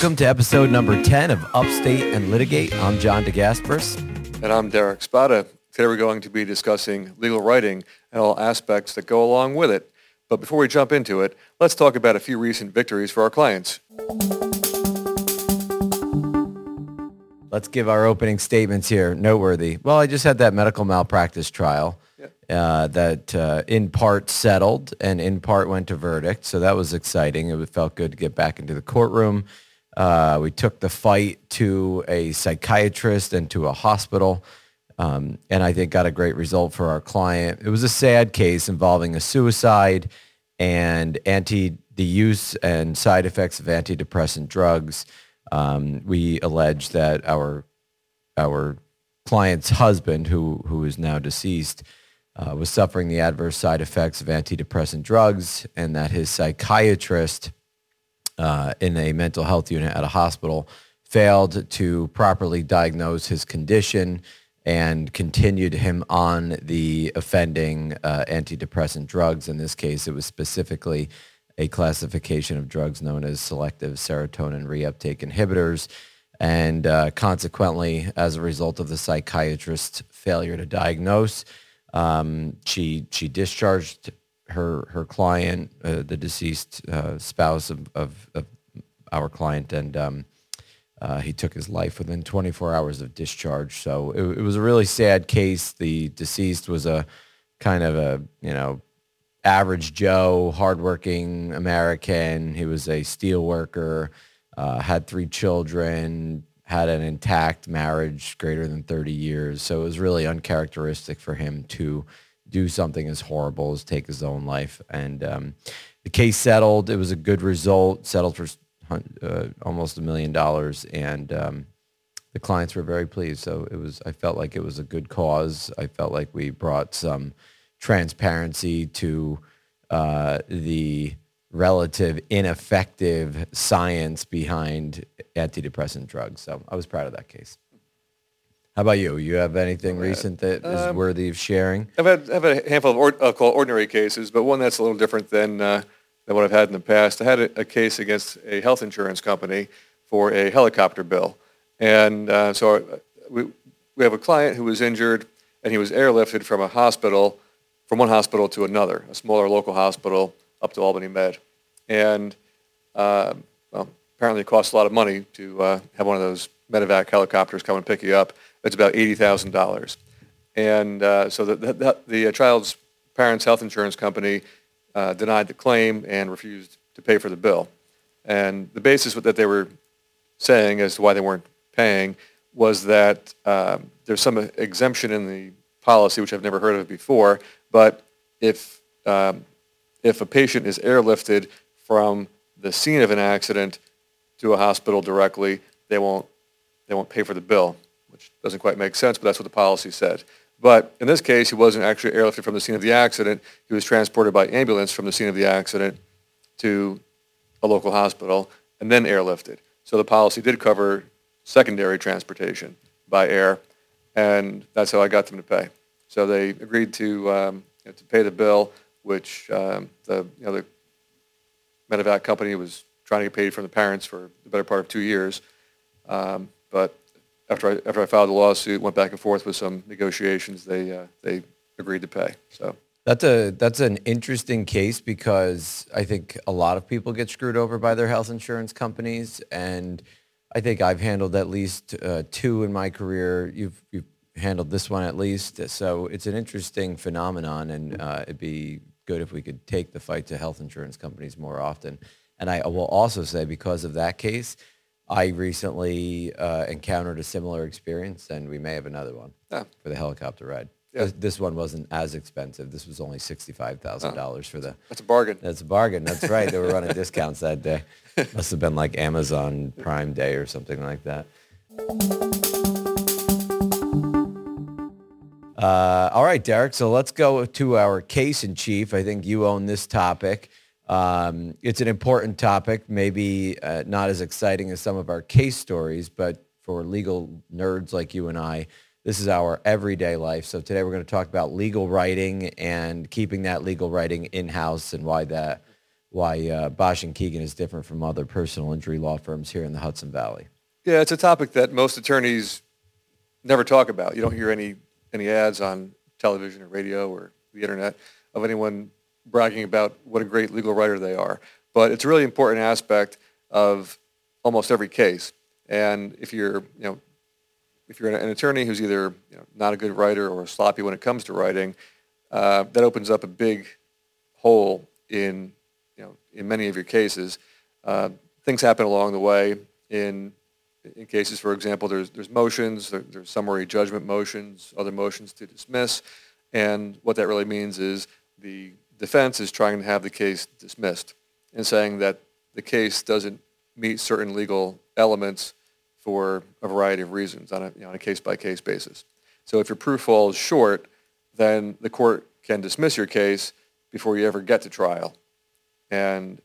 Welcome to episode number 10 of Upstate and Litigate. I'm John DeGasperis. And I'm Derek Spada. Today we're going to be discussing legal writing and all aspects that go along with it. But before we jump into it, let's talk about a few recent victories for our clients. Let's give our opening statements here. Noteworthy. Well, I just had that medical malpractice trial uh, that uh, in part settled and in part went to verdict. So that was exciting. It felt good to get back into the courtroom. Uh, we took the fight to a psychiatrist and to a hospital. Um, and I think got a great result for our client. It was a sad case involving a suicide and anti the use and side effects of antidepressant drugs. Um, we allege that our our client's husband, who who is now deceased, uh, was suffering the adverse side effects of antidepressant drugs, and that his psychiatrist uh, in a mental health unit at a hospital failed to properly diagnose his condition and continued him on the offending uh, antidepressant drugs. In this case, it was specifically a classification of drugs known as selective serotonin reuptake inhibitors. And uh, consequently, as a result of the psychiatrist's failure to diagnose, um, she she discharged her her client, uh, the deceased uh, spouse of, of, of, our client, and um, uh, he took his life within 24 hours of discharge. So it, it, was a really sad case. The deceased was a kind of a you know average Joe, hardworking American. He was a steel worker, uh, had three children, had an intact marriage greater than 30 years. So it was really uncharacteristic for him to do something as horrible as take his own life. And um, the case settled. It was a good result, settled for uh, almost a million dollars. And um, the clients were very pleased. So it was, I felt like it was a good cause. I felt like we brought some transparency to uh, the relative ineffective science behind antidepressant drugs. So I was proud of that case. How about you? You have anything recent that is um, worthy of sharing? I've had, I've had a handful of or, uh, called ordinary cases, but one that's a little different than, uh, than what I've had in the past. I had a, a, case against a health insurance company for a helicopter bill. And uh, so uh, we, we have a client who was injured, and he was airlifted from a hospital, from one hospital to another, a smaller local hospital up to Albany Med. And uh, well, apparently it costs a lot of money to uh, have one of those medevac helicopters come and pick you up. It's about $80,000. And uh, so the, the, the, uh, child's parents' health insurance company uh, denied the claim and refused to pay for the bill. And the basis that they were saying as to why they weren't paying was that um, there's some exemption in the policy, which I've never heard of before, but if um, if a patient is airlifted from the scene of an accident to a hospital directly, they won't, they won't pay for the bill, which doesn't quite make sense, but that's what the policy said. But in this case, he wasn't actually airlifted from the scene of the accident. He was transported by ambulance from the scene of the accident to a local hospital and then airlifted. So the policy did cover secondary transportation by air, and that's how I got them to pay. So they agreed to, um, you know, to pay the bill which um, the you know the medevac company was trying to get paid from the parents for the better part of two years. Um, but after I after I filed the lawsuit, went back and forth with some negotiations, they uh, they agreed to pay. So. That's a that's an interesting case because I think a lot of people get screwed over by their health insurance companies, and I think I've handled at least uh, two in my career. You've you've handled this one at least, so it's an interesting phenomenon, and uh, it'd be good if we could take the fight to health insurance companies more often. And I will also say because of that case, I recently uh, encountered a similar experience, and we may have another one yeah. for the helicopter ride. Yeah. This, this, one wasn't as expensive. This was only sixty-five thousand dollars for the. That's a bargain. That's a bargain. That's right. they were running discounts that day. Must have been like Amazon Prime Day or something like that. Uh, all right, Derek. So let's go to our case in chief. I think you own this topic. Um, it's an important topic, maybe uh, not as exciting as some of our case stories, but for legal nerds like you and I, this is our everyday life. So today we're going to talk about legal writing and keeping that legal writing in-house and why that why uh, Basch and Keegan is different from other personal injury law firms here in the Hudson Valley. Yeah, it's a topic that most attorneys never talk about. You don't hear any any ads on television or radio or the internet of anyone bragging about what a great legal writer they are. But it's a really important aspect of almost every case. And if you're, you know, if you're an attorney who's either you know, not a good writer or sloppy when it comes to writing, uh, that opens up a big hole in, you know, in many of your cases. Uh, things happen along the way. In in cases, for example, there's there's motions, there, there's summary judgment motions, other motions to dismiss, and what that really means is the defense is trying to have the case dismissed and saying that the case doesn't meet certain legal elements for a variety of reasons on a, you know, on a case-by-case basis. So if your proof falls short, then the court can dismiss your case before you ever get to trial. And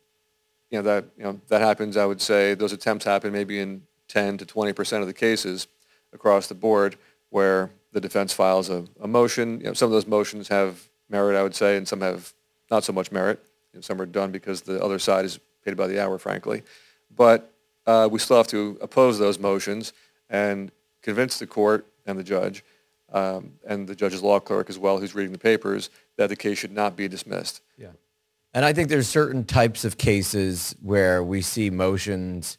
you know that you know that happens. I would say those attempts happen maybe in 10 to 20 percent of the cases across the board where the defense files a, a motion. You know, some of those motions have merit, I would say, and some have not so much merit. You know, some are done because the other side is paid by the hour, frankly. But uh, we still have to oppose those motions and convince the court and the judge um, and the judge's law clerk as well, who's reading the papers, that the case should not be dismissed. Yeah. And I think there's certain types of cases where we see motions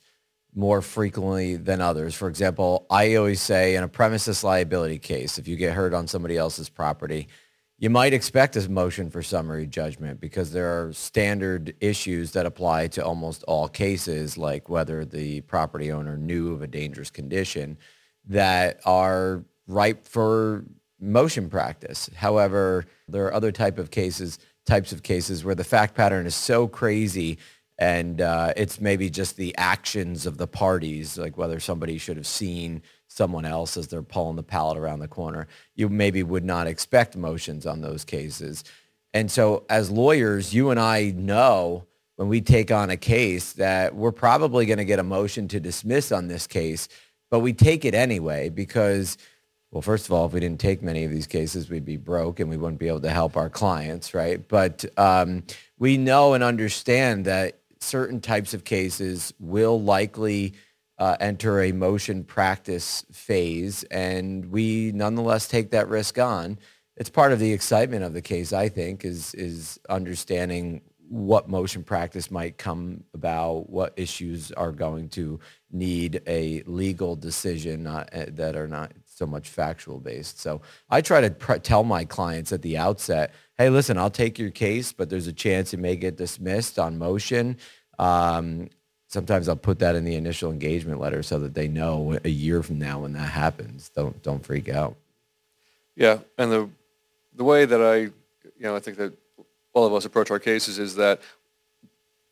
more frequently than others. For example, I always say in a premises liability case, if you get hurt on somebody else's property, you might expect a motion for summary judgment because there are standard issues that apply to almost all cases, like whether the property owner knew of a dangerous condition that are ripe for motion practice. However, there are other type of cases, types of cases where the fact pattern is so crazy and uh, it's maybe just the actions of the parties, like whether somebody should have seen someone else as they're pulling the pallet around the corner. You maybe would not expect motions on those cases. And so as lawyers, you and I know when we take on a case that we're probably going to get a motion to dismiss on this case, but we take it anyway because, well, first of all, if we didn't take many of these cases, we'd be broke and we wouldn't be able to help our clients, right? But um, we know and understand that certain types of cases will likely uh, enter a motion practice phase, and we nonetheless take that risk on. It's part of the excitement of the case, I think, is is understanding what motion practice might come about, what issues are going to need a legal decision not, uh, that are not so much factual based. So I try to pr- tell my clients at the outset, hey, listen, I'll take your case, but there's a chance it may get dismissed on motion. Um, sometimes I'll put that in the initial engagement letter so that they know a year from now when that happens. Don't don't freak out. Yeah, and the the way that I, you know, I think that all of us approach our cases is that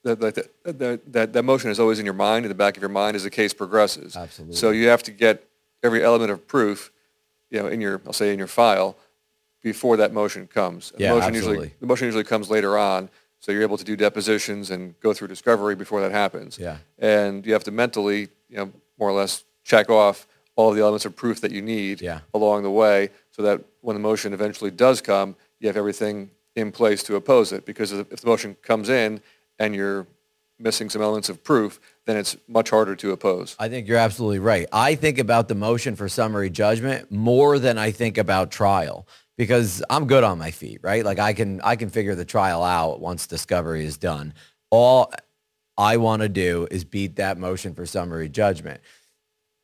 that that, that, that, that motion is always in your mind, in the back of your mind, as the case progresses. Absolutely. So you have to get every element of proof, you know, in your, I'll say, in your file, before that motion comes. Yeah, the motion absolutely. Usually, the motion usually comes later on, so you're able to do depositions and go through discovery before that happens. Yeah. And you have to mentally, you know, more or less check off all of the elements of proof that you need Yeah. along the way so that when the motion eventually does come, you have everything in place to oppose it. Because if if the motion comes in and you're missing some elements of proof, then it's much harder to oppose. I think you're absolutely right. I think about the motion for summary judgment more than I think about trial because I'm good on my feet, right? Like I can I can figure the trial out once discovery is done. All I want to do is beat that motion for summary judgment.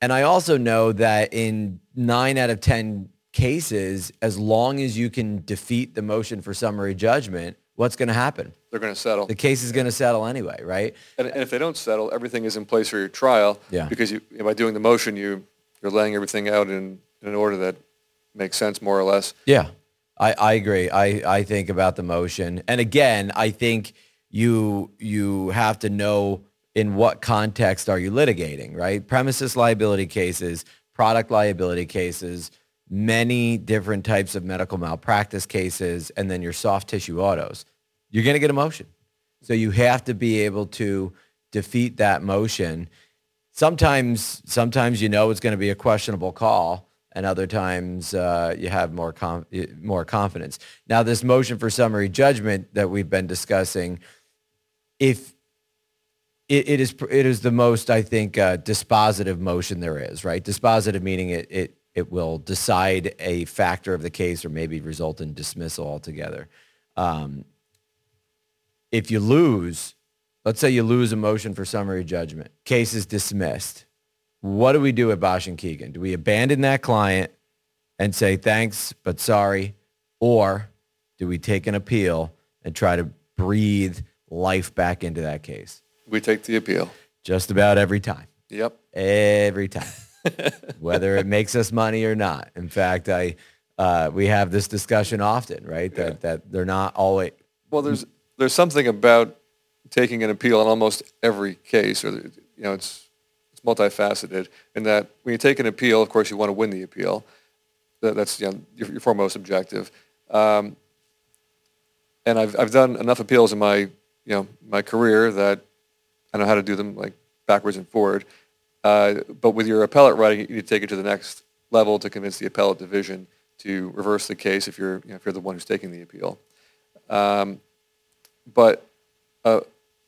And I also know that in 9 out of 10 cases as long as you can defeat the motion for summary judgment, what's going to happen? They're going to settle. The case is going to settle anyway, right? And, and if they don't settle, everything is in place for your trial. Yeah. Because you, by doing the motion, you, you're laying everything out in, in an order that makes sense, more or less. Yeah, I, I agree. I, I think about the motion. And again, I think you you have to know in what context are you litigating, right? Premises liability cases, product liability cases, many different types of medical malpractice cases, and then your soft tissue autos. You're going to get a motion. So you have to be able to defeat that motion. Sometimes, sometimes you know it's going to be a questionable call, and other times uh, you have more com- more confidence. Now, this motion for summary judgment that we've been discussing, if it, it is it is the most I think uh, dispositive motion there is, right? Dispositive meaning it it it will decide a factor of the case or maybe result in dismissal altogether. Um, if you lose, let's say you lose a motion for summary judgment, case is dismissed. What do we do at Basch and Keegan? Do we abandon that client and say thanks but sorry, or do we take an appeal and try to breathe life back into that case? We take the appeal. Just about every time. Yep. Every time. Whether it makes us money or not. In fact, I uh, we have this discussion often, right? That Yeah. that they're not always Well, there's there's something about taking an appeal in almost every case, or you know, it's it's multifaceted. In that when you take an appeal, of course, you want to win the appeal. That, that's you know, your, your foremost objective. Um, and I've I've done enough appeals in my you know my career that I know how to do them like backwards and forward. Uh, but with your appellate writing, you need to take it to the next level to convince the appellate division to reverse the case if you're you know, if you're the one who's taking the appeal. Um, but uh,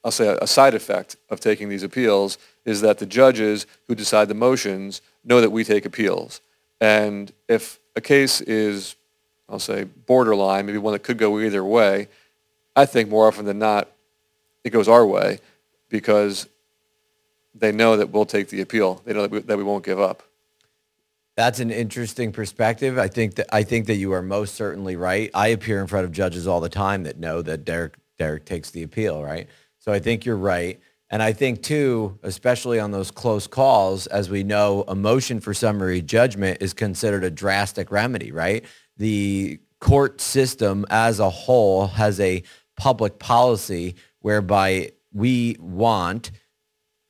I'll say a, a side effect of taking these appeals is that the judges who decide the motions know that we take appeals. And if a case is, I'll say, borderline, maybe one that could go either way, I think more often than not, it goes our way because they know that we'll take the appeal. They know that we, that we won't give up. That's an interesting perspective. I think that I think that you are most certainly right. I appear in front of judges all the time that know that Derek Derek takes the appeal, right? So I think you're right. And I think too, especially on those close calls, as we know, a motion for summary judgment is considered a drastic remedy, right? The court system as a whole has a public policy whereby we want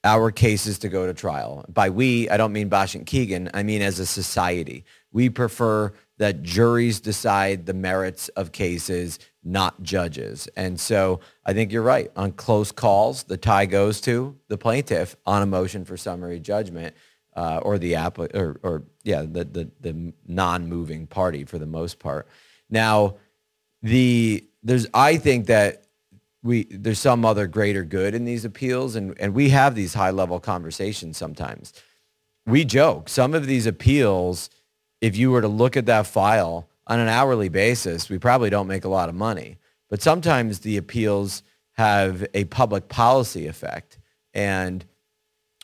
our cases to go to trial. By we, I don't mean Basch and Keegan. I mean as a society. We prefer that juries decide the merits of cases, not judges. And so I think you're right. On close calls, the tie goes to the plaintiff on a motion for summary judgment uh, or the app or, or yeah, the, the, the non-moving party for the most part. Now, the there's I think that we there's some other greater good in these appeals and and we have these high level conversations sometimes we joke some of these appeals if you were to look at that file on an hourly basis we probably don't make a lot of money but sometimes the appeals have a public policy effect and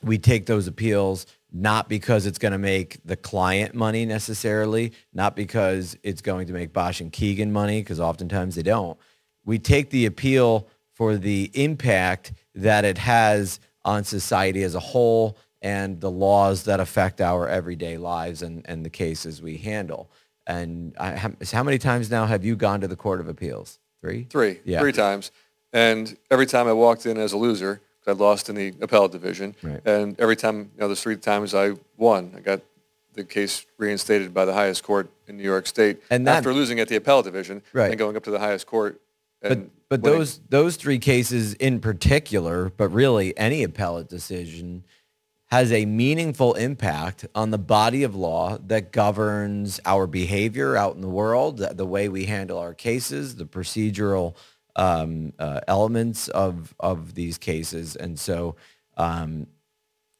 we take those appeals not because it's going to make the client money necessarily, not because it's going to make Basch and Keegan money, because oftentimes they don't. We take the appeal for the impact that it has on society as a whole and the laws that affect our everyday lives and, and the cases we handle. And I, how, how many times now have you gone to the Court of Appeals? Three? Three, Yeah. three times. And every time I walked in as a loser, I lost in the appellate division. Right. And every time, you know, the three times I won, I got the case reinstated by the highest court in New York State. And that- after losing at the appellate division Right. and going up to the highest court. But but winning. those those three cases in particular, but really any appellate decision has a meaningful impact on the body of law that governs our behavior out in the world, the, way we handle our cases, the procedural um, uh, elements of of these cases, and so um,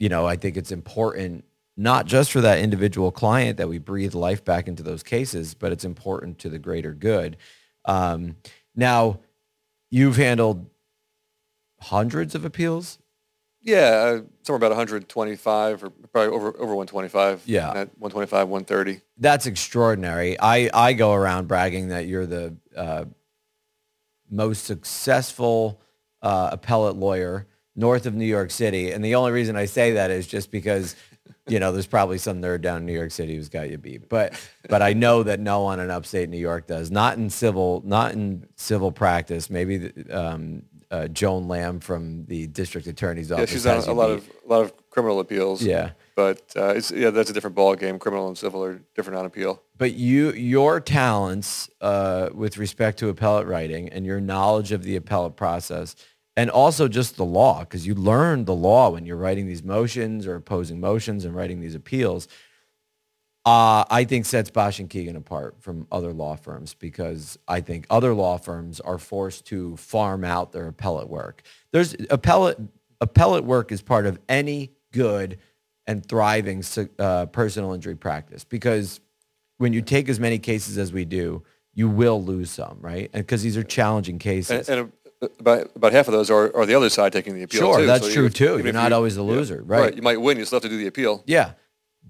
you know I think it's important not just for that individual client that we breathe life back into those cases, but it's important to the greater good. Um, now, you've handled hundreds of appeals. Yeah, uh, somewhere about 125 or probably over over 125. Yeah. At 125, 130. That's extraordinary. I, I go around bragging that you're the uh, most successful uh, appellate lawyer north of New York City. And the only reason I say that is just because, you know, there's probably some nerd down in New York City who's got you beat. But but I know that no one in upstate New York does. Not in civil, not in civil practice. Maybe um, uh, Joan Lamb from the district attorney's office. Yeah, she's on a lot beat. of a lot of criminal appeals. Yeah. But uh, it's yeah, that's a different ball game. Criminal and civil are different on appeal. But you, your talents uh, with respect to appellate writing and your knowledge of the appellate process, and also just the law, because you learn the law when you're writing these motions or opposing motions and writing these appeals. Uh, I think sets Basch and Keegan apart from other law firms because I think other law firms are forced to farm out their appellate work. There's appellate appellate work is part of any good and thriving uh, personal injury practice because when you take as many cases as we do, you will lose some, right? And because these are challenging cases. And, and about, about half of those are, are the other side taking the appeal sure, too. that's so true too. You're not always the loser, yeah, right? right? You might win, you still have to do the appeal. Yeah.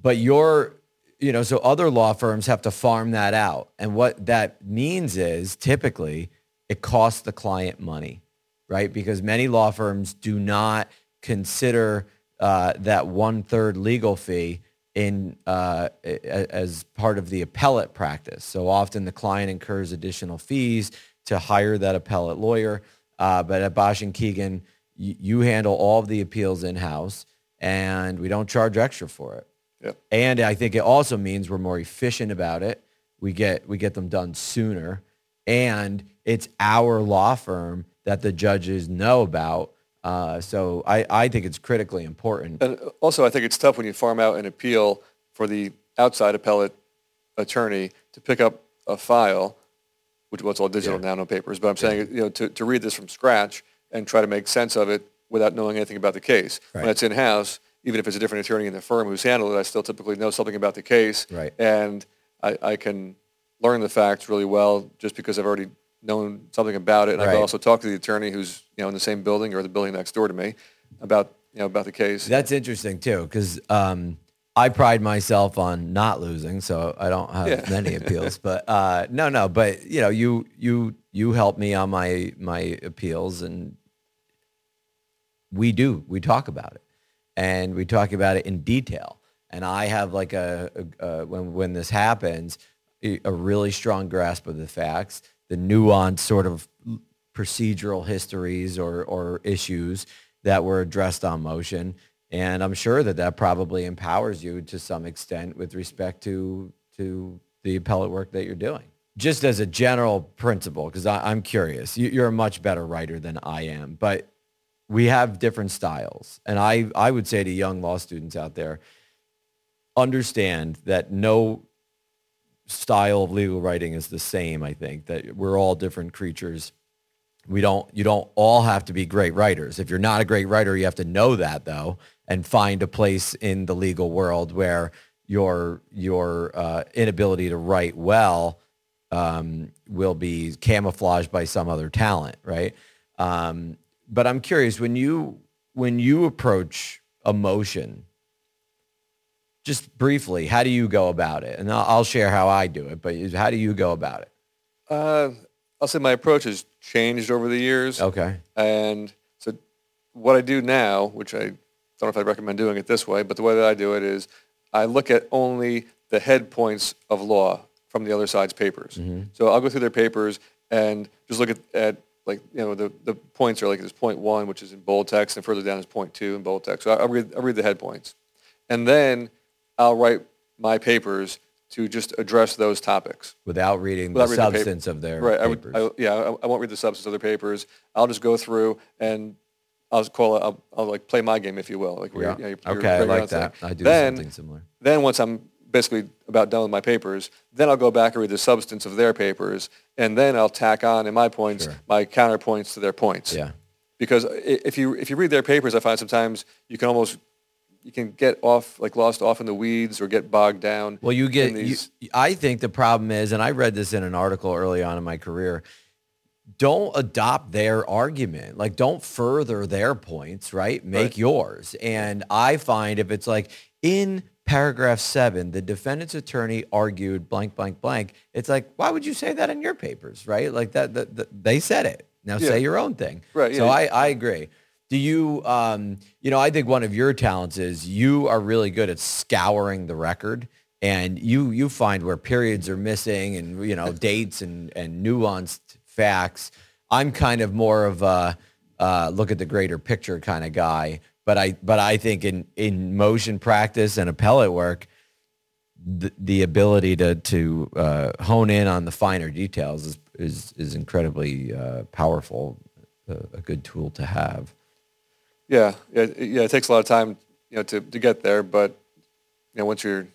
But you're you know, so other law firms have to farm that out. And what that means is typically it costs the client money, right? Because many law firms do not consider uh, that one third legal fee in uh, as part of the appellate practice. So often the client incurs additional fees to hire that appellate lawyer. Uh, but at Basch and Keegan, you, handle all of the appeals in house, and we don't charge extra for it. Yep. And I think it also means we're more efficient about it. We get we get them done sooner, and it's our law firm that the judges know about. Uh, so I, I think it's critically important. And also, I think it's tough when you farm out an appeal for the outside appellate attorney to pick up a file, which was all digital yeah. now, no papers. But I'm saying, you know, to, to read this from scratch and try to make sense of it without knowing anything about the case. Right. When it's in house, even if it's a different attorney in the firm who's handled it, I still typically know something about the case. Right. And I, I can learn the facts really well just because I've already known something about it. And right. I can also talk to the attorney who's, you know, in the same building or the building next door to me about, you know, about the case. That's interesting too, because um, I pride myself on not losing, so I don't have yeah. many appeals. But uh, no, no, but you know, you you you help me on my my appeals, and we do we talk about it and we talk about it in detail. And I have like a, a, a when when this happens, a really strong grasp of the facts, the nuanced sort of procedural histories or or issues that were addressed on motion. And I'm sure that that probably empowers you to some extent with respect to to the appellate work that you're doing. Just as a general principle, because I'm curious, you're a much better writer than I am, but we have different styles. And I, I would say to young law students out there, understand that no style of legal writing is the same, I think, that we're all different creatures. We don't, you don't all have to be great writers. If you're not a great writer, you have to know that though, and find a place in the legal world where your, your uh, inability to write well um, will be camouflaged by some other talent, right? Um, but I'm curious when you when you approach emotion, just briefly, how do you go about it? And I'll, I'll share how I do it, but how do you go about it? Uh, I'll say my approach has changed over the years. Okay. And so what I do now, which I don't know if I recommend doing it this way, but the way that I do it is I look at only the head points of law from the other side's papers. Mm-hmm. So I'll go through their papers and just look at, at like you know the, the points are like there's point one which is in bold text and further down is point two in bold text. So I, read I'll read the head points. And then I'll write my papers to just address those topics. Without reading without the reading substance the of their right papers. I, I, yeah I, I, won't read the substance of their papers. I'll just go through and I'll call it I'll, I'll like play my game if you will. Like yeah. you know, okay I like that. I do then, something similar. then once I'm basically about done with my papers. Then I'll go back and read the substance of their papers, and then I'll tack on in my points sure. my counterpoints to their points. Yeah. Because if you if you read their papers, I find sometimes you can almost you can get off like lost off in the weeds or get bogged down. Well, you get. These... You, I think the problem is, and I read this in an article early on in my career. Don't adopt their argument. Like, don't further their points. Right? Make right. yours. And I find if it's like in paragraph seven, the defendant's attorney argued blank, blank, blank. It's like, why would you say that in your papers, right? Like that, that, that they said it. Now yeah. say your own thing. Right. So I, I agree. Do you, um, you know, I think one of your talents is you are really good at scouring the record and you, you find where periods are missing and, you know, dates and, and nuanced facts. I'm kind of more of a, uh, look at the greater picture kind of guy but I but I think in in motion practice and appellate work, the, the ability to to uh, hone in on the finer details is is is incredibly uh, powerful, uh, a good tool to have. Yeah, yeah, yeah. It takes a lot of time, you know, to, to get there, but you know, once you're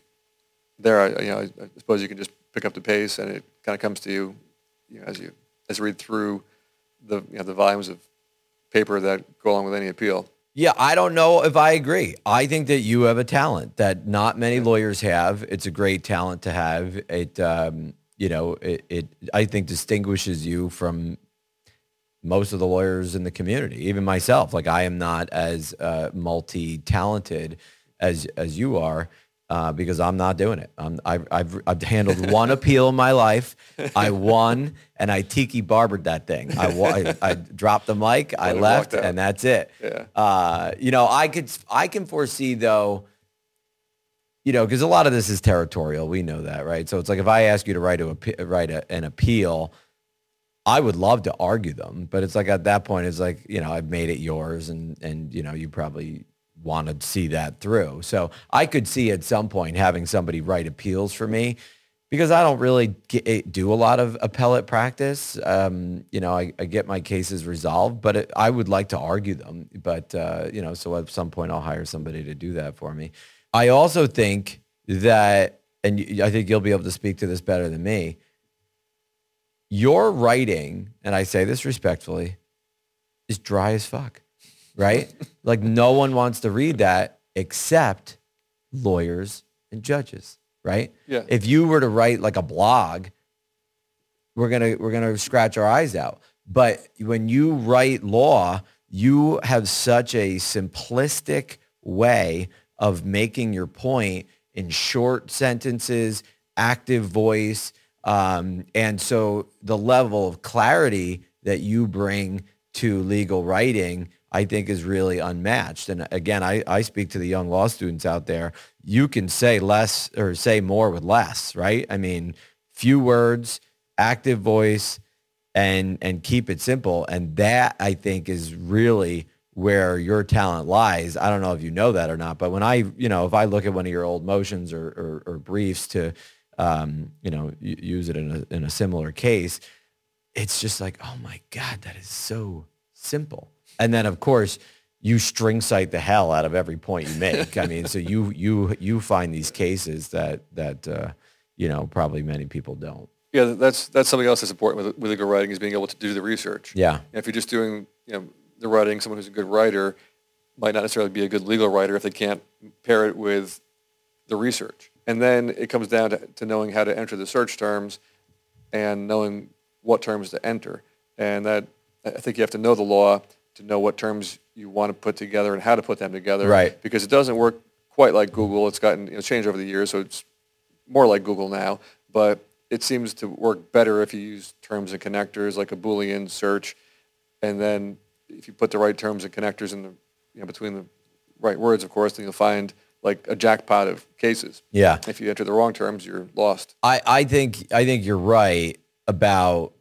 there, I, you know, I, I suppose you can just pick up the pace, and it kind of comes to you, you know, as you as you read through the you know the volumes of paper that go along with any appeal. Yeah, I don't know if I agree. I think that you have a talent that not many lawyers have. It's a great talent to have. It, um, you know, it, it I think distinguishes you from most of the lawyers in the community, even myself. Like I am not as uh, multi-talented as as you are uh, because I'm not doing it. I'm, I've, I've, I've handled one appeal in my life. I won, and I tiki barbered that thing. I, I, I dropped the mic, I left, and that's it. Yeah. Uh, you know, I could I can foresee though. You know, because a lot of this is territorial. We know that, right? So it's like if I ask you to write a write a, an appeal, I would love to argue them, but it's like at that point, it's like you know I've made it yours, and and you know you probably want to see that through. So I could see at some point having somebody write appeals for me because I don't really get, eh, do a lot of appellate practice. Um, you know, I, I, get my cases resolved, but it, I would like to argue them. But, uh, you know, so at some point I'll hire somebody to do that for me. I also think that, and I think you'll be able to speak to this better than me, your writing, and I say this respectfully, is dry as fuck right? like no one wants to read that except lawyers and judges, right? Yeah. If you were to write like a blog, we're gonna we're gonna scratch our eyes out. But when you write law, you have such a simplistic way of making your point in short sentences, active voice, um, and so the level of clarity that you bring to legal writing I think is really unmatched. And again, I, I speak to the young law students out there. You can say less or say more with less, right? I mean, few words, active voice, and and keep it simple. And that I think is really where your talent lies. I don't know if you know that or not, but when I, you know, if I look at one of your old motions or, or, or briefs to, um, you know, use it in a, in a similar case, it's just like, oh my God, that is so simple. And then of course you string cite the hell out of every point you make. I mean, so you you you find these cases that that uh, you know probably many people don't. Yeah, that's that's something else that's important with, with legal writing is being able to do the research. Yeah. And if you're just doing you know the writing, someone who's a good writer might not necessarily be a good legal writer if they can't pair it with the research. And then it comes down to, to knowing how to enter the search terms and knowing what terms to enter. And that I think you have to know the law to know what terms you want to put together and how to put them together. Right. Because it doesn't work quite like Google. It's gotten you know, changed over the years, so it's more like Google now. But it seems to work better if you use terms and connectors like a Boolean search, and then if you put the right terms and connectors in the you know, between the right words, of course, then you'll find like a jackpot of cases. Yeah. If you enter the wrong terms, you're lost. I, I think I think you're right about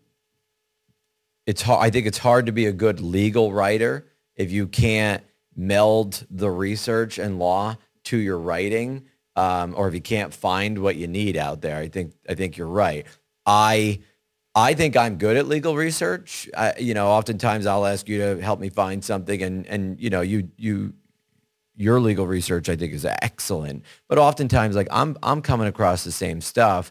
it's hard. I think it's hard to be a good legal writer if you can't meld the research and law to your writing, um, or if you can't find what you need out there. I think I think you're right. I I think I'm good at legal research. I, you know, oftentimes I'll ask you to help me find something, and and you know, you you your legal research I think is excellent. But oftentimes, like I'm I'm coming across the same stuff,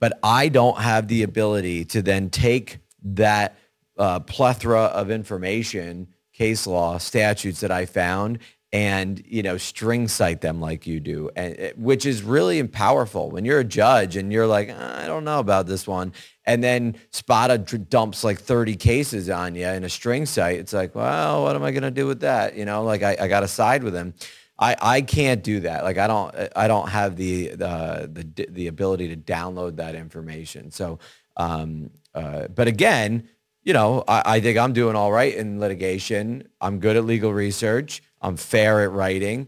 but I don't have the ability to then take that uh, plethora of information, case law, statutes that I found, and you know string cite them like you do, and which is really powerful when you're a judge and you're like, I don't know about this one, and then Spada dumps like 30 cases on you in a string cite. It's like, well, what am I going to do with that? You know, like I, I got to side with him. I, I can't do that. Like I don't I don't have the the the, the ability to download that information. So, um, uh, but again, you know, I, I think I'm doing all right in litigation. I'm good at legal research. I'm fair at writing,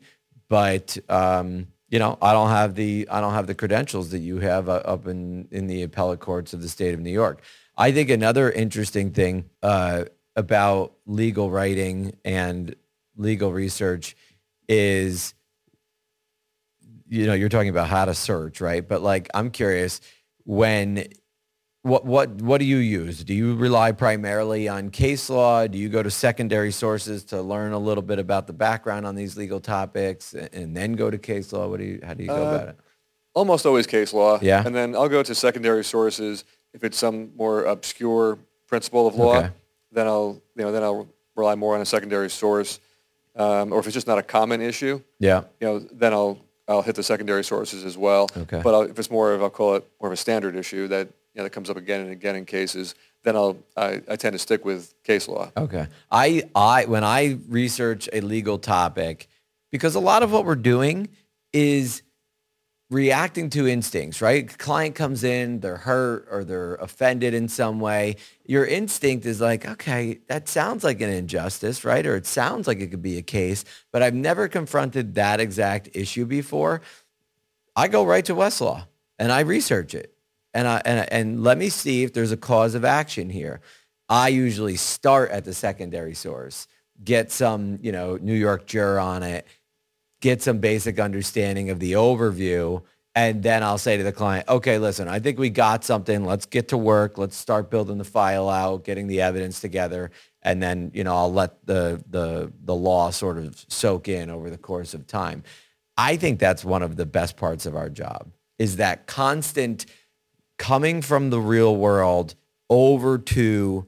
but um, you know, I don't have the I don't have the credentials that you have uh, up in in the appellate courts of the state of New York. I think another interesting thing uh, about legal writing and legal research is, you know, you're talking about how to search, right? But like, I'm curious when what what what do you use? Do you rely primarily on case law? Do you go to secondary sources to learn a little bit about the background on these legal topics, and then go to case law? What do you? How do you go uh, about it? Almost always case law. Yeah. And then I'll go to secondary sources if it's some more obscure principle of law. Okay. Then I'll you know then I'll rely more on a secondary source. Um, or if it's just not a common issue, Yeah. you know, then I'll I'll hit the secondary sources as well. Okay. But I'll, if it's more of I'll call it more of a standard issue that you know that comes up again and again in cases, then I'll I, I tend to stick with case law. Okay. I I when I research a legal topic, because a lot of what we're doing is reacting to instincts, right? Client comes in, they're hurt or they're offended in some way. Your instinct is like, okay, that sounds like an injustice, right? Or it sounds like it could be a case, but I've never confronted that exact issue before. I go right to Westlaw and I research it. And, I, and, and let me see if there's a cause of action here. I usually start at the secondary source, get some, you know, New York Jur on it, get some basic understanding of the overview. And then I'll say to the client, okay, listen, I think we got something. Let's get to work. Let's start building the file out, getting the evidence together. And then, you know, I'll let the, the, the law sort of soak in over the course of time. I think that's one of the best parts of our job is that constant coming from the real world over to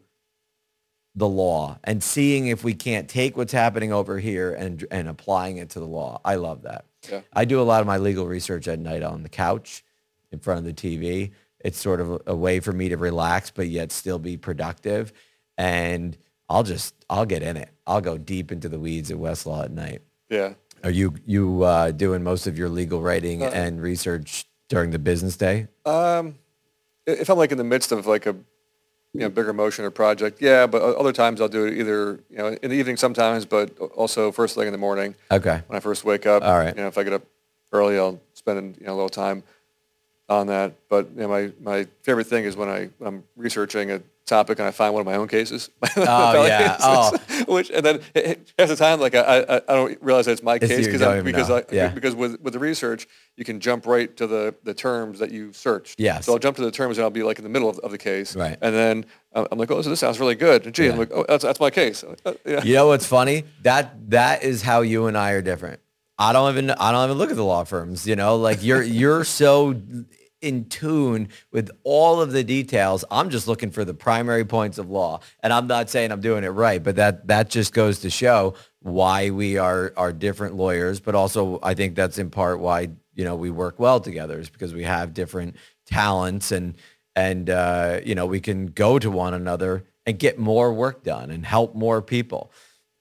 the law and seeing if we can't take what's happening over here and and applying it to the law. I love that. Yeah. I do a lot of my legal research at night on the couch in front of the TV. It's sort of a, way for me to relax but yet still be productive and I'll just I'll get in it. I'll go deep into the weeds at Westlaw at night. Yeah. Are you you uh, doing most of your legal writing and research during the business day? Um, if I'm like in the midst of like a you know bigger motion or project, yeah. But other times I'll do it either you know in the evening sometimes, but also first thing in the morning Okay. when I first wake up. All right. You know, if I get up early, I'll spend you know a little time on that. But you know, my my favorite thing is when I when I'm researching a topic and I find one of my own cases. Oh, yeah. Oh. Which and then it- it- the time like I, I I don't realize that it's my It's case because I'm because. I, Yeah. because with with the research you can jump right to the the terms that you searched. Yes. So I'll jump to the terms and I'll be like in the middle of, of the case. Right. And then I'm like, oh, so this sounds really good. And gee, Yeah. I'm like, oh, that's that's my case. Uh, yeah. You know what's funny? That that is how you and I are different. I don't even I don't even look at the law firms, you know? Like you're you're so in tune with all of the details. I'm just looking for the primary points of law. And I'm not saying I'm doing it right, but that that just goes to show why we are are different lawyers, but also I think that's in part why, you know, we work well together is because we have different talents and and uh, you know, we can go to one another and get more work done and help more people.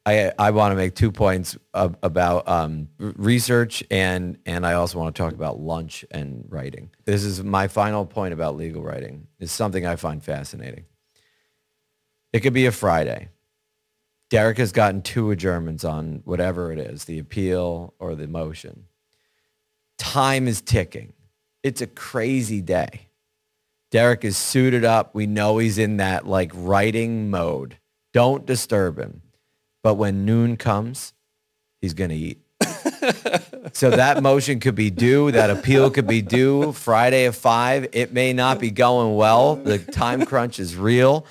I, I want to make two points ab- about um, research and and I also want to talk about lunch and writing. This is my final point about legal writing. It's something I find fascinating. It could be a Friday. Derek has gotten two adjournments on whatever it is, the appeal or the motion. Time is ticking. It's a crazy day. Derek is suited up. We know he's in that like writing mode. Don't disturb him. But when noon comes, he's going to eat. so that motion could be due. That appeal could be due Friday at five. It may not be going well. The time crunch is real.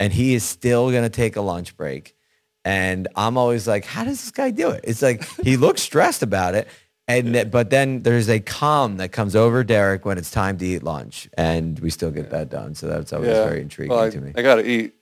And he is still going to take a lunch break. And I'm always like, how does this guy do it? It's like he looks stressed about it. And but then there's a calm that comes over Derek when it's time to eat lunch, and we still get that done. So that's always very intriguing well, I, to me. I got to eat.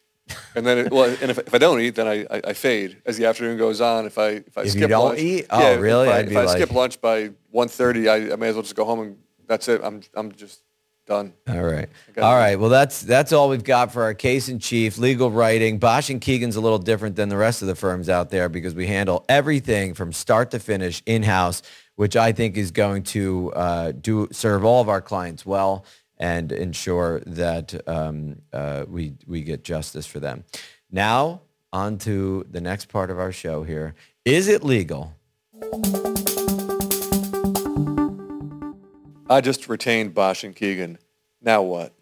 And then, it, well, and if, if I don't eat, then I, I, I fade as the afternoon goes on. If I if I If you skip don't lunch, eat? Oh, yeah, really? If I, if I like- skip lunch by 1.30, I, I may as well just go home and that's it. I'm I'm just done. All right. All right. Well, that's that's all we've got for our case in chief, legal writing. Basch and Keegan's a little different than the rest of the firms out there because we handle everything from start to finish in-house, which I think is going to uh, do serve all of our clients well and ensure that um, uh, we we get justice for them. Now, on to the next part of our show here. Is it legal? I just retained Basch and Keegan. Now what?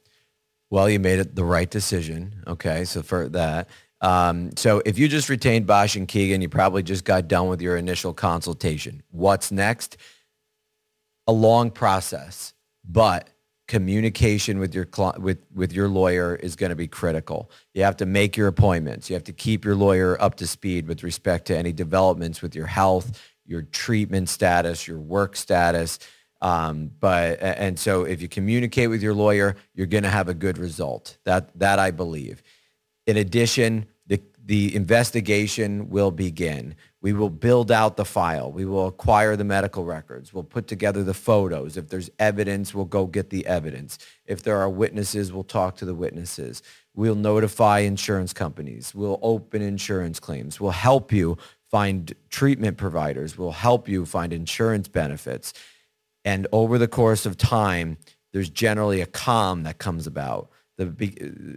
Well, you made it the right decision. Okay, so for that. Um, so if you just retained Basch and Keegan, you probably just got done with your initial consultation. What's next? A long process, but communication with your cli- with with your lawyer is going to be critical. You have to make your appointments. You have to keep your lawyer up to speed with respect to any developments with your health, your treatment status, your work status. Um, but and so if you communicate with your lawyer, you're going to have a good result. That that I believe. In addition, the the investigation will begin. We will build out the file. We will acquire the medical records. We'll put together the photos. If there's evidence, we'll go get the evidence. If there are witnesses, we'll talk to the witnesses. We'll notify insurance companies. We'll open insurance claims. We'll help you find treatment providers. We'll help you find insurance benefits. And over the course of time, there's generally a calm that comes about. The,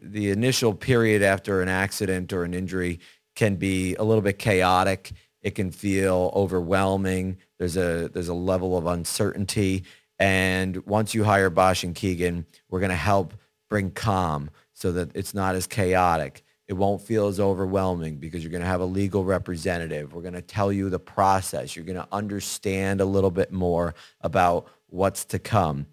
the initial period after an accident or an injury can be a little bit chaotic it can feel overwhelming. There's a there's a level of uncertainty. And once you hire Basch and Keegan, we're going to help bring calm so that it's not as chaotic. It won't feel as overwhelming because you're going to have a legal representative. We're going to tell you the process. You're going to understand a little bit more about what's to come.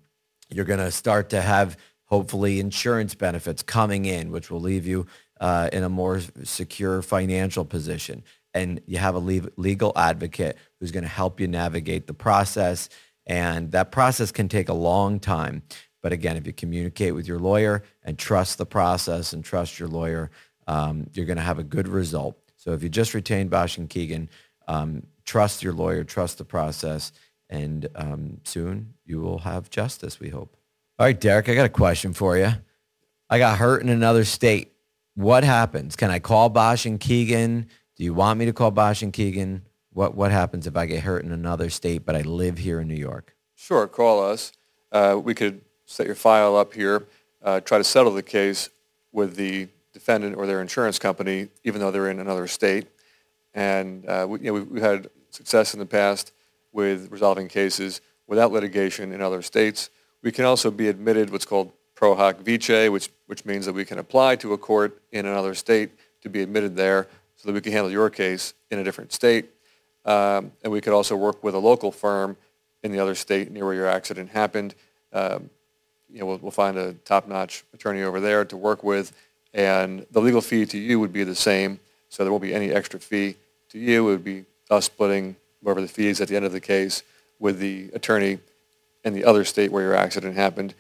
You're going to start to have hopefully insurance benefits coming in, which will leave you uh, in a more secure financial position and you have a legal advocate who's going to help you navigate the process. And that process can take a long time. But again, if you communicate with your lawyer and trust the process and trust your lawyer, um, you're going to have a good result. So if you just retain Basch and Keegan, um, trust your lawyer, trust the process, and um, soon you will have justice, we hope. All right, Derek, I got a question for you. I got hurt in another state. What happens? Can I call Basch and Keegan? Do you want me to call Basch and Keegan? What what happens if I get hurt in another state, but I live here in New York? Sure, call us. Uh, we could set your file up here, uh, try to settle the case with the defendant or their insurance company, even though they're in another state. And uh, we, you know, we've, we've had success in the past with resolving cases without litigation in other states. We can also be admitted what's called pro hac vice, which, which means that we can apply to a court in another state to be admitted there so that we can handle your case in a different state. Um, and we could also work with a local firm in the other state near where your accident happened. Um, you know, we'll, we'll find a top-notch attorney over there to work with, and the legal fee to you would be the same, so there won't be any extra fee to you. It would be us splitting whatever the fee is at the end of the case with the attorney in the other state where your accident happened.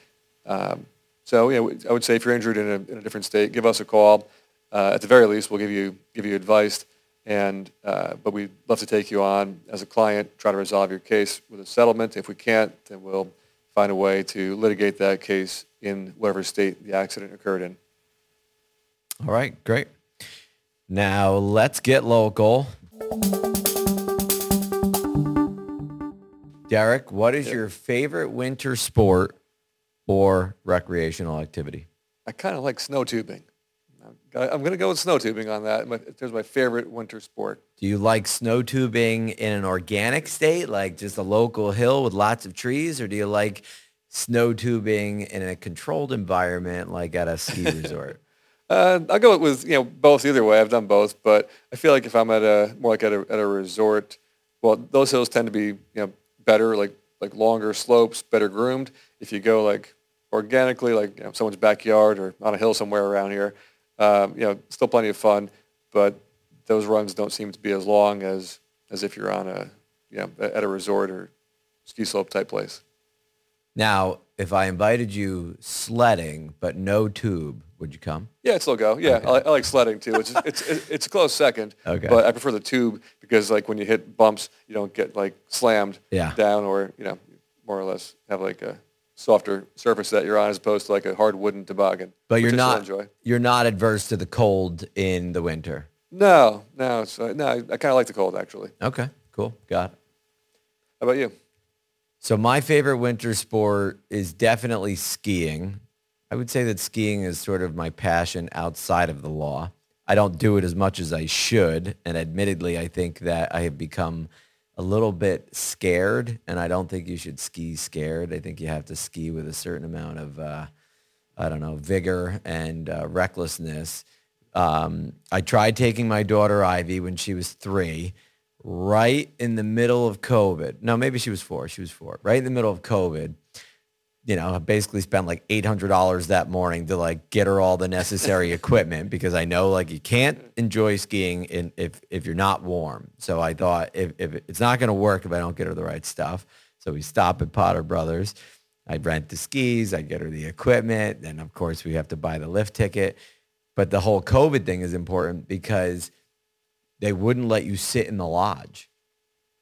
Um, so, know, I would say if you're injured in a, in a different state, give us a call uh, at the very least, we'll give you give you advice. And uh, but we'd love to take you on as a client, try to resolve your case with a settlement. If we can't, then we'll find a way to litigate that case in whatever state the accident occurred in. All right, great. Now let's get local. Derek, what is your favorite winter sport or recreational activity? I kind of like snow tubing. I'm going to go with snow tubing on that. There's my favorite winter sport. Do you like snow tubing in an organic state, like just a local hill with lots of trees, or do you like snow tubing in a controlled environment, like at a ski resort? uh, I'll go with you know both. Either way, I've done both, but I feel like if I'm at a more like at a at a resort, well, those hills tend to be you know better, like like longer slopes, better groomed. If you go like organically, like you know, someone's backyard or on a hill somewhere around here, um, you know, still plenty of fun, but those runs don't seem to be as long as as if you're on a you know at a resort or ski slope type place. Now, if I invited you sledding but no tube, would you come? Yeah, I'd still go. Yeah, okay. I, I, like sledding too. It's, it's it's a close second. Okay. But I prefer the tube because like when you hit bumps, you don't get like slammed yeah. down or you know more or less have like a softer surface that you're on as opposed to like a hard wooden toboggan. But you're not you're not adverse to the cold in the winter. No, no, it's, uh, no. I, I kind of like the cold actually. Okay, cool, got it. How about you? So my favorite winter sport is definitely skiing. I would say that skiing is sort of my passion outside of the law. I don't do it as much as I should, and admittedly, I think that I have become a little bit scared, and I don't think you should ski scared. I think you have to ski with a certain amount of, uh, I don't know, vigor and uh, recklessness. Um, I tried taking my daughter Ivy when she was three, right in the middle of COVID. No, maybe she was four. She was four. Right in the middle of COVID you know, I basically spent like $800 that morning to like get her all the necessary equipment because I know like you can't enjoy skiing in, if, if you're not warm. So I thought if, if it's not going to work if I don't get her the right stuff. So we stop at Potter Brothers. I rent the skis. I get her the equipment. Then, of course, we have to buy the lift ticket. But the whole COVID thing is important because they wouldn't let you sit in the lodge.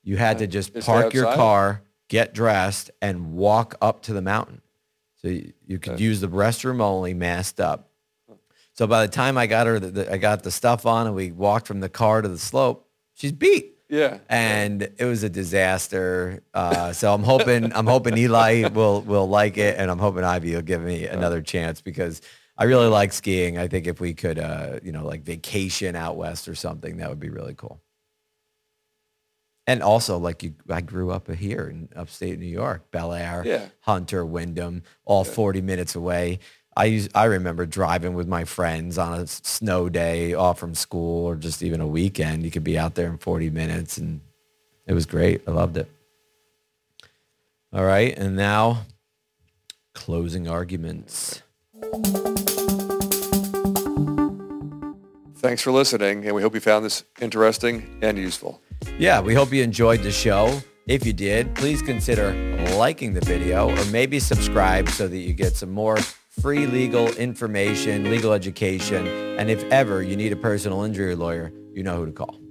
You had to just park your car, get dressed, and walk up to the mountain. So you, you could use the restroom only, masked up. So by the time I got her, the, the, I got the stuff on, and we walked from the car to the slope. She's beat, Yeah. and it was a disaster. Uh, so I'm hoping I'm hoping Eli will will like it, and I'm hoping Ivy will give me another chance because I really like skiing. I think if we could, uh, you know, like vacation out west or something, that would be really cool. And also, like you, I grew up here in upstate New York, Belleayre, Yeah. Hunter, Windham, all 40 minutes away. I use, I remember driving with my friends on a snow day off from school or just even a weekend. You could be out there in 40 minutes and it was great. I loved it. All right. And now closing arguments. Thanks for listening, and we hope you found this interesting and useful. Yeah, we hope you enjoyed the show. If you did, please consider liking the video or maybe subscribe so that you get some more free legal information, legal education. And if ever you need a personal injury lawyer, you know who to call.